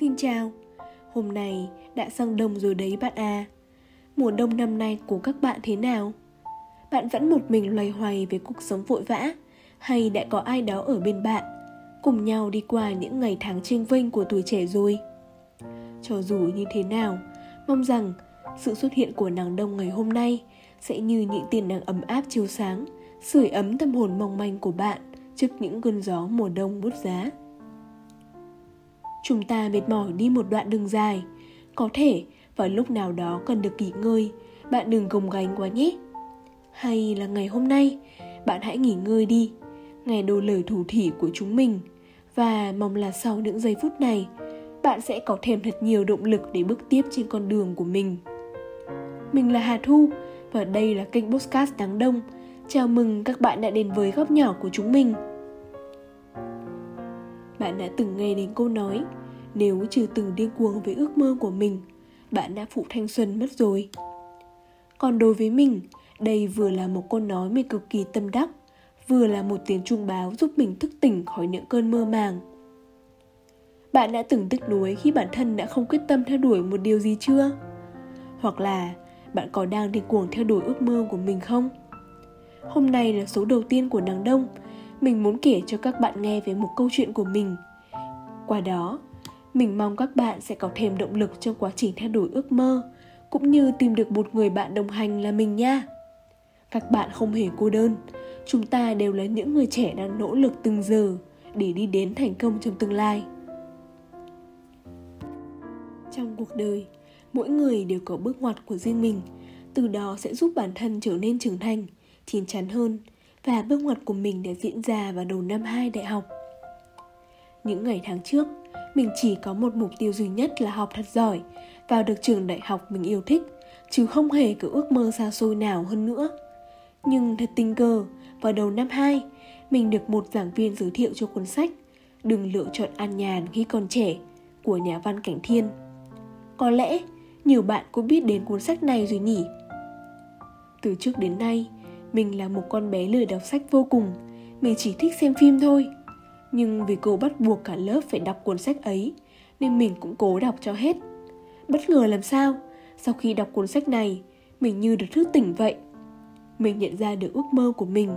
Xin chào, hôm nay đã sang đông rồi đấy bạn à. Mùa đông năm nay của các bạn thế nào? Bạn vẫn một mình loay hoay với cuộc sống vội vã hay đã có ai đó ở bên bạn, cùng nhau đi qua những ngày tháng trinh vinh của tuổi trẻ rồi? Cho dù như thế nào, mong rằng sự xuất hiện của nàng đông ngày hôm nay sẽ như những tiền nắng ấm áp chiếu sáng, sưởi ấm tâm hồn mong manh của bạn trước những cơn gió mùa đông bút giá. Chúng ta mệt mỏi đi một đoạn đường dài, có thể vào lúc nào đó cần được nghỉ ngơi, bạn đừng gồng gánh quá nhé. Hay là ngày hôm nay, bạn hãy nghỉ ngơi đi, nghe đôi lời thủ thỉ của chúng mình và mong là sau những giây phút này, bạn sẽ có thêm thật nhiều động lực để bước tiếp trên con đường của mình. Mình là Hà Thu và đây là kênh Podcast đáng Đông. Chào mừng các bạn đã đến với góc nhỏ của chúng mình. Bạn đã từng nghe đến câu nói, Nếu chưa từng điên cuồng với ước mơ của mình, Bạn đã phụ thanh xuân mất rồi Còn đối với mình, Đây vừa là một câu nói mình cực kỳ tâm đắc, Vừa là một tiếng trung báo giúp mình thức tỉnh khỏi những cơn mơ màng Bạn đã từng tức nuối khi bản thân đã không quyết tâm theo đuổi một điều gì chưa? Hoặc là bạn có đang điên cuồng theo đuổi ước mơ của mình không? Hôm nay là số đầu tiên của nắng đông mình muốn kể cho các bạn nghe về một câu chuyện của mình. Qua đó, mình mong các bạn sẽ có thêm động lực trong quá trình theo đuổi ước mơ, cũng như tìm được một người bạn đồng hành là mình nha. Các bạn không hề cô đơn, chúng ta đều là những người trẻ đang nỗ lực từng giờ để đi đến thành công trong tương lai. Trong cuộc đời, mỗi người đều có bước ngoặt của riêng mình, từ đó sẽ giúp bản thân trở nên trưởng thành, chín chắn hơn và bước ngoặt của mình đã diễn ra vào đầu năm 2 đại học. Những ngày tháng trước, mình chỉ có một mục tiêu duy nhất là học thật giỏi, vào được trường đại học mình yêu thích, chứ không hề có ước mơ xa xôi nào hơn nữa. Nhưng thật tình cờ, vào đầu năm 2, mình được một giảng viên giới thiệu cho cuốn sách Đừng lựa chọn an nhàn khi còn trẻ của nhà văn Cảnh Thiên. Có lẽ nhiều bạn cũng biết đến cuốn sách này rồi nhỉ? Từ trước đến nay, mình là một con bé lười đọc sách vô cùng. Mình chỉ thích xem phim thôi. Nhưng vì cô bắt buộc cả lớp phải đọc cuốn sách ấy Nên mình cũng cố đọc cho hết. Bất ngờ làm sao Sau khi đọc cuốn sách này Mình như được thức tỉnh vậy. Mình nhận ra được ước mơ của mình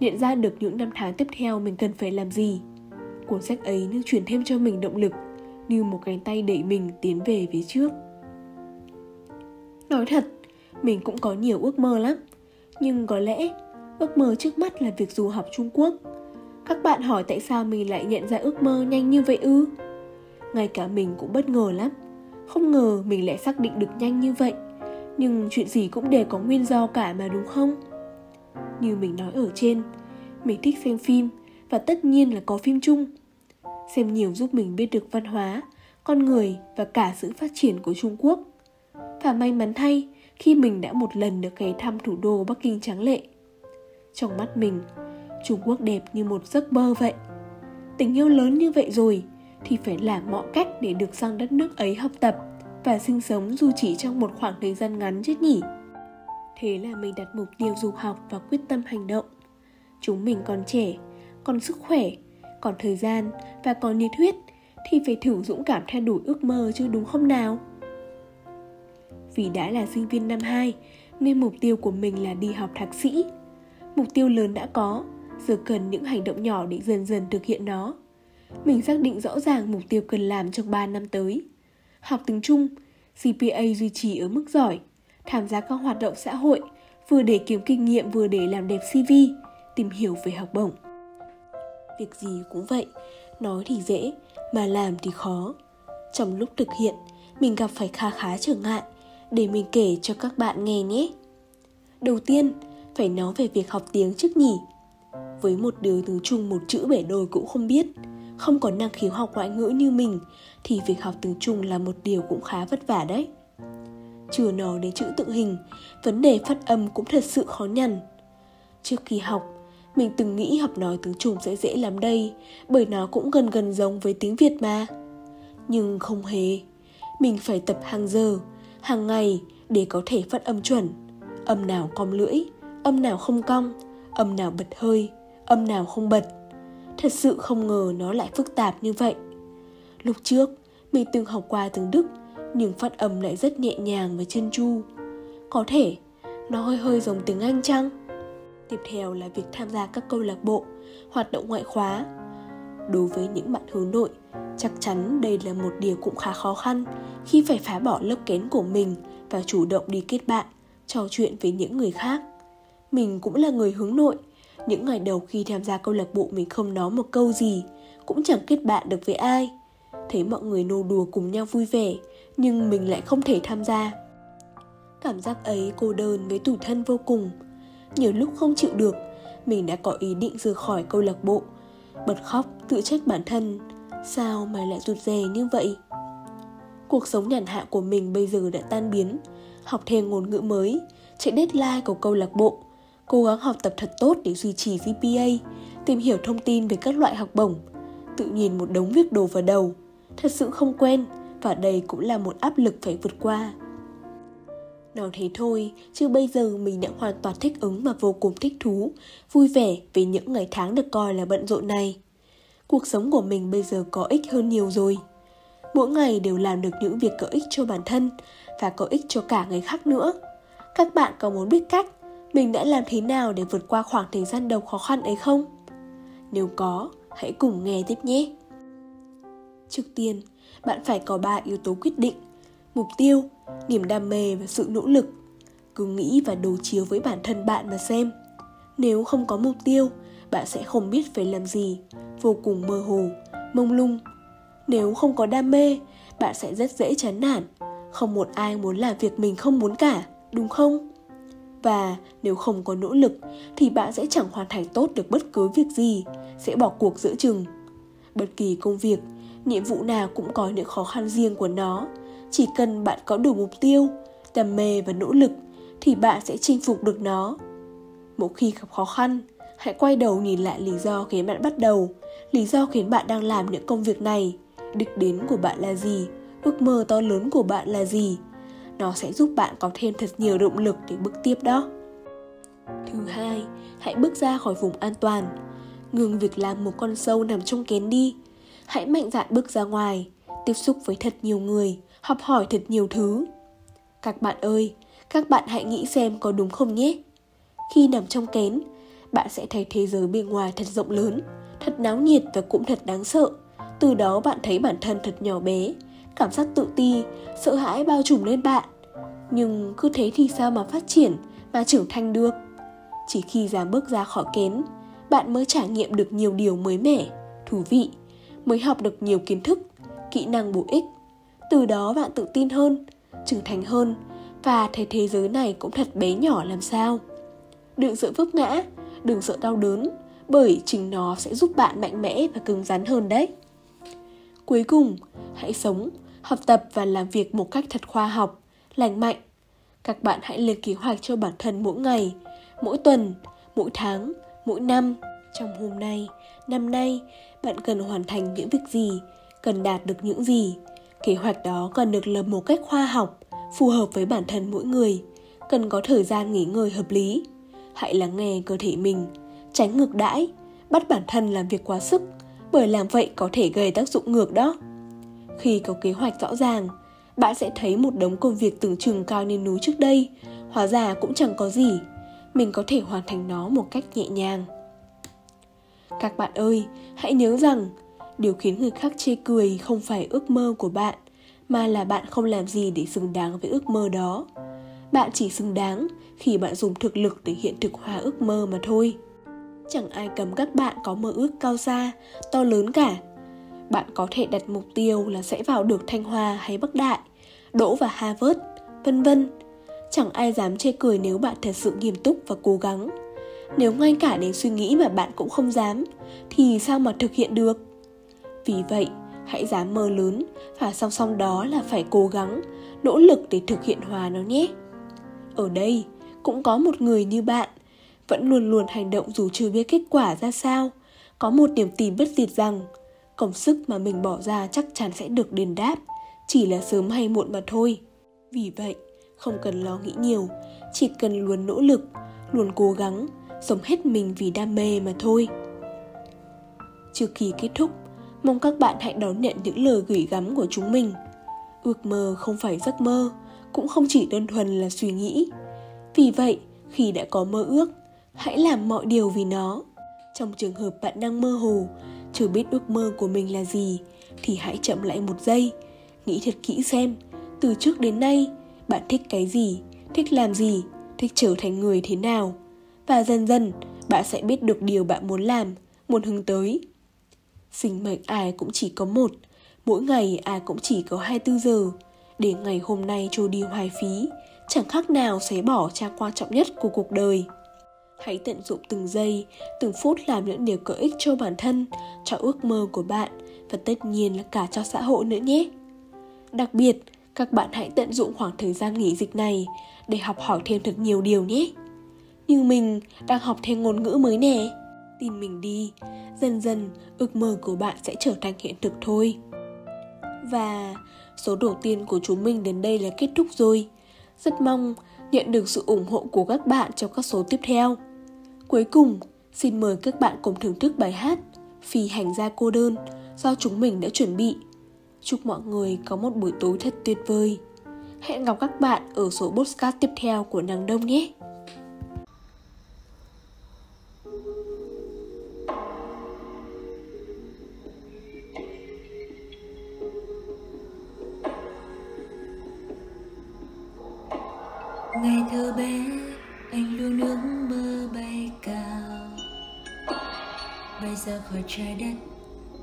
Nhận ra được những năm tháng tiếp theo mình cần phải làm gì. Cuốn sách ấy như truyền thêm cho mình động lực Như một cánh tay đẩy mình tiến về phía trước. Nói thật, mình cũng có nhiều ước mơ lắm nhưng có lẽ ước mơ trước mắt là việc du học Trung Quốc. Các bạn hỏi tại sao mình lại nhận ra ước mơ nhanh như vậy ư? Ngay cả mình cũng bất ngờ lắm. Không ngờ mình lại xác định được nhanh như vậy. Nhưng chuyện gì cũng đều có nguyên do cả mà đúng không? Như mình nói ở trên, mình thích xem phim và tất nhiên là có phim chung. Xem nhiều giúp mình biết được văn hóa, con người và cả sự phát triển của Trung Quốc. Và may mắn thay, khi mình đã một lần được ghé thăm thủ đô Bắc Kinh trắng lệ. Trong mắt mình, Trung Quốc đẹp như một giấc mơ vậy. Tình yêu lớn như vậy rồi thì phải làm mọi cách để được sang đất nước ấy học tập và sinh sống dù chỉ trong một khoảng thời gian ngắn chứ nhỉ. Thế là mình đặt mục tiêu du học và quyết tâm hành động. Chúng mình còn trẻ, còn sức khỏe, còn thời gian và còn nhiệt huyết thì phải thử dũng cảm theo đuổi ước mơ chứ đúng không nào? Vì đã là sinh viên năm 2 nên mục tiêu của mình là đi học thạc sĩ. Mục tiêu lớn đã có, giờ cần những hành động nhỏ để dần dần thực hiện nó. Mình xác định rõ ràng mục tiêu cần làm trong 3 năm tới. Học tiếng Trung, CPA duy trì ở mức giỏi, tham gia các hoạt động xã hội, vừa để kiếm kinh nghiệm vừa để làm đẹp CV, tìm hiểu về học bổng. Việc gì cũng vậy, nói thì dễ, mà làm thì khó. Trong lúc thực hiện, mình gặp phải kha khá trở ngại, để mình kể cho các bạn nghe nhé. Đầu tiên, phải nói về việc học tiếng trước nhỉ. Với một đứa từ Trung một chữ bể đôi cũng không biết, không có năng khiếu học ngoại ngữ như mình, thì việc học tiếng Trung là một điều cũng khá vất vả đấy. Chưa nói đến chữ tự hình, vấn đề phát âm cũng thật sự khó nhằn. Trước khi học, mình từng nghĩ học nói tiếng Trung sẽ dễ lắm đây, bởi nó cũng gần gần giống với tiếng Việt mà. Nhưng không hề, mình phải tập hàng giờ, hàng ngày để có thể phát âm chuẩn. Âm nào cong lưỡi, âm nào không cong, âm nào bật hơi, âm nào không bật. Thật sự không ngờ nó lại phức tạp như vậy. Lúc trước, Mình từng học qua tiếng Đức, nhưng phát âm lại rất nhẹ nhàng và chân chu. Có thể, nó hơi hơi giống tiếng Anh chăng? Tiếp theo là việc tham gia các câu lạc bộ, hoạt động ngoại khóa. Đối với những bạn hướng nội, chắc chắn đây là một điều cũng khá khó khăn khi phải phá bỏ lớp kén của mình và chủ động đi kết bạn, trò chuyện với những người khác. Mình cũng là người hướng nội, những ngày đầu khi tham gia câu lạc bộ mình không nói một câu gì, cũng chẳng kết bạn được với ai. Thấy mọi người nô đùa cùng nhau vui vẻ, nhưng mình lại không thể tham gia. Cảm giác ấy cô đơn với tủi thân vô cùng. Nhiều lúc không chịu được, mình đã có ý định rời khỏi câu lạc bộ. Bật khóc, tự trách bản thân. Sao mà lại rụt rè như vậy? Cuộc sống nhàn hạ của mình bây giờ đã tan biến. Học thêm ngôn ngữ mới, chạy deadline của câu lạc bộ, cố gắng học tập thật tốt để duy trì GPA, tìm hiểu thông tin về các loại học bổng. Tự nhìn một đống việc đồ vào đầu. Thật sự không quen và đây cũng là một áp lực phải vượt qua. Nói thế thôi, chứ bây giờ mình đã hoàn toàn thích ứng và vô cùng thích thú, vui vẻ vì những ngày tháng được coi là bận rộn này. Cuộc sống của mình bây giờ có ích hơn nhiều rồi. Mỗi ngày đều làm được những việc có ích cho bản thân và có ích cho cả người khác nữa. Các bạn có muốn biết cách mình đã làm thế nào để vượt qua khoảng thời gian đầu khó khăn ấy không? Nếu có, hãy cùng nghe tiếp nhé. Trước tiên, bạn phải có 3 yếu tố quyết định mục tiêu, niềm đam mê và sự nỗ lực. Cứ nghĩ và đối chiếu với bản thân bạn mà xem. Nếu không có mục tiêu, bạn sẽ không biết phải làm gì, vô cùng mơ hồ, mông lung. Nếu không có đam mê, bạn sẽ rất dễ chán nản. Không một ai muốn làm việc mình không muốn cả, đúng không? Và nếu không có nỗ lực, thì bạn sẽ chẳng hoàn thành tốt được bất cứ việc gì, sẽ bỏ cuộc giữa chừng. Bất kỳ công việc, nhiệm vụ nào cũng có những khó khăn riêng của nó chỉ cần bạn có đủ mục tiêu, đam mê và nỗ lực thì bạn sẽ chinh phục được nó. Mỗi khi gặp khó khăn, hãy quay đầu nhìn lại lý do khiến bạn bắt đầu, lý do khiến bạn đang làm những công việc này. Đích đến của bạn là gì? Ước mơ to lớn của bạn là gì? Nó sẽ giúp bạn có thêm thật nhiều động lực để bước tiếp đó. Thứ hai, hãy bước ra khỏi vùng an toàn. Ngừng việc làm một con sâu nằm trong kén đi. Hãy mạnh dạn bước ra ngoài, tiếp xúc với thật nhiều người học hỏi thật nhiều thứ. Các bạn ơi, các bạn hãy nghĩ xem có đúng không nhé. Khi nằm trong kén, bạn sẽ thấy thế giới bên ngoài thật rộng lớn, thật náo nhiệt và cũng thật đáng sợ. Từ đó bạn thấy bản thân thật nhỏ bé, cảm giác tự ti, sợ hãi bao trùm lên bạn. Nhưng cứ thế thì sao mà phát triển, mà trưởng thành được? Chỉ khi dám bước ra khỏi kén, bạn mới trải nghiệm được nhiều điều mới mẻ, thú vị, mới học được nhiều kiến thức, kỹ năng bổ ích từ đó bạn tự tin hơn, trưởng thành hơn. Và thấy thế giới này cũng thật bé nhỏ làm sao. Đừng sợ vấp ngã, đừng sợ đau đớn, bởi chính nó sẽ giúp bạn mạnh mẽ và cứng rắn hơn đấy. Cuối cùng, hãy sống, học tập và làm việc một cách thật khoa học, lành mạnh. Các bạn hãy lên kế hoạch cho bản thân mỗi ngày, mỗi tuần, mỗi tháng, mỗi năm. Trong hôm nay, năm nay, bạn cần hoàn thành những việc gì, cần đạt được những gì? Kế hoạch đó cần được lập một cách khoa học, phù hợp với bản thân mỗi người, cần có thời gian nghỉ ngơi hợp lý. Hãy lắng nghe cơ thể mình, tránh ngược đãi, bắt bản thân làm việc quá sức, bởi làm vậy có thể gây tác dụng ngược đó. Khi có kế hoạch rõ ràng, bạn sẽ thấy một đống công việc tưởng chừng cao như núi trước đây, hóa ra cũng chẳng có gì. Mình có thể hoàn thành nó một cách nhẹ nhàng. Các bạn ơi, hãy nhớ rằng điều khiến người khác chê cười không phải ước mơ của bạn, mà là bạn không làm gì để xứng đáng với ước mơ đó. Bạn chỉ xứng đáng khi bạn dùng thực lực để hiện thực hóa ước mơ mà thôi. Chẳng ai cấm các bạn có mơ ước cao xa, to lớn cả. Bạn có thể đặt mục tiêu là sẽ vào được thanh hoa hay bắc đại, đỗ vào harvard, vân vân. Chẳng ai dám chê cười nếu bạn thật sự nghiêm túc và cố gắng. Nếu ngay cả đến suy nghĩ mà bạn cũng không dám, thì sao mà thực hiện được? Vì vậy, hãy dám mơ lớn và song song đó là phải cố gắng, nỗ lực để thực hiện hòa nó nhé. Ở đây, cũng có một người như bạn, vẫn luôn luôn hành động dù chưa biết kết quả ra sao, có một niềm tin bất diệt rằng công sức mà mình bỏ ra chắc chắn sẽ được đền đáp, chỉ là sớm hay muộn mà thôi. Vì vậy, không cần lo nghĩ nhiều, chỉ cần luôn nỗ lực, luôn cố gắng, sống hết mình vì đam mê mà thôi. Trước khi kết thúc, Mong các bạn hãy đón nhận những lời gửi gắm của chúng mình. Ước mơ không phải giấc mơ, cũng không chỉ đơn thuần là suy nghĩ. Vì vậy, khi đã có mơ ước, hãy làm mọi điều vì nó. Trong trường hợp bạn đang mơ hồ, chưa biết ước mơ của mình là gì, thì hãy chậm lại một giây, nghĩ thật kỹ xem, từ trước đến nay, bạn thích cái gì, thích làm gì, thích trở thành người thế nào. Và dần dần, bạn sẽ biết được điều bạn muốn làm, muốn hướng tới. Sinh mệnh ai cũng chỉ có một, mỗi ngày ai cũng chỉ có 24 giờ. Để ngày hôm nay trôi đi hoài phí, chẳng khác nào xé bỏ trang quan trọng nhất của cuộc đời. Hãy tận dụng từng giây, từng phút làm những điều có ích cho bản thân, cho ước mơ của bạn và tất nhiên là cả cho xã hội nữa nhé. Đặc biệt, các bạn hãy tận dụng khoảng thời gian nghỉ dịch này để học hỏi thêm thật nhiều điều nhé. Như mình đang học thêm ngôn ngữ mới nè. Tin mình đi, dần dần ước mơ của bạn sẽ trở thành hiện thực thôi. Và số đầu tiên của chúng mình đến đây là kết thúc rồi. Rất mong nhận được sự ủng hộ của các bạn trong các số tiếp theo. Cuối cùng, xin mời các bạn cùng thưởng thức bài hát Phi hành gia cô đơn do chúng mình đã chuẩn bị. Chúc mọi người có một buổi tối thật tuyệt vời. Hẹn gặp các bạn ở số podcast tiếp theo của Nàng Đông nhé. Khỏi trái đất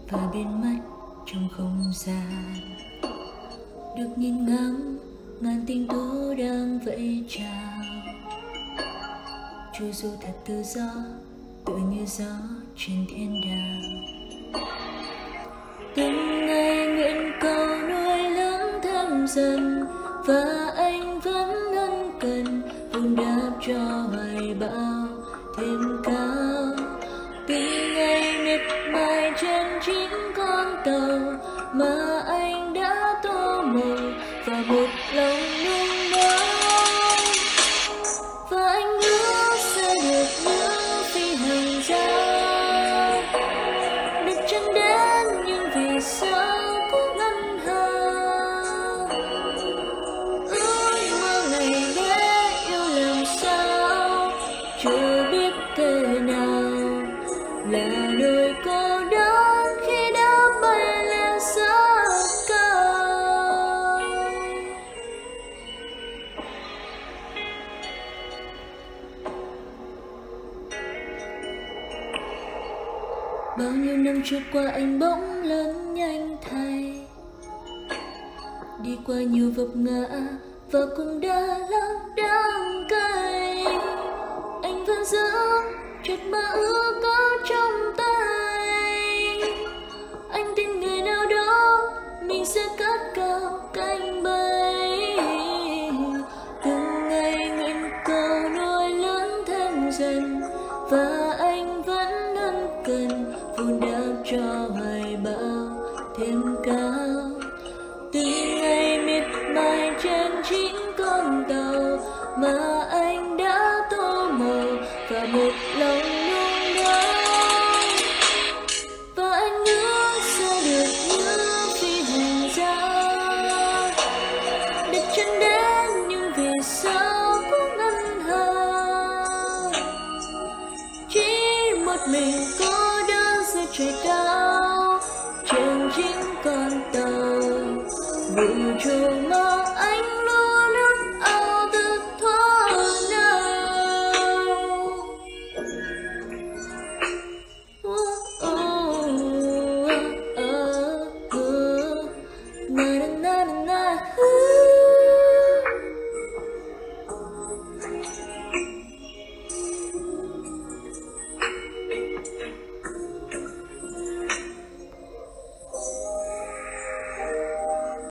và biến mất trong không gian. Được nhìn ngắm, ngàn tinh tú đang vẫy chào trôi du thật tự do tựa như gió trên thiên đàng. Từng ngày nguyện cầu nuôi lớn thêm dần, và anh vẫn cần vùng đáp cho hoài bão thêm cao. Con tàu bao năm trôi qua anh bỗng lớn nhanh thay. Đi qua nhiều vấp ngã và cũng đã lắm đắng cay. Anh vẫn giữ chút mơ ước có trong tay. Anh tin người nào đó mình sẽ cất cao và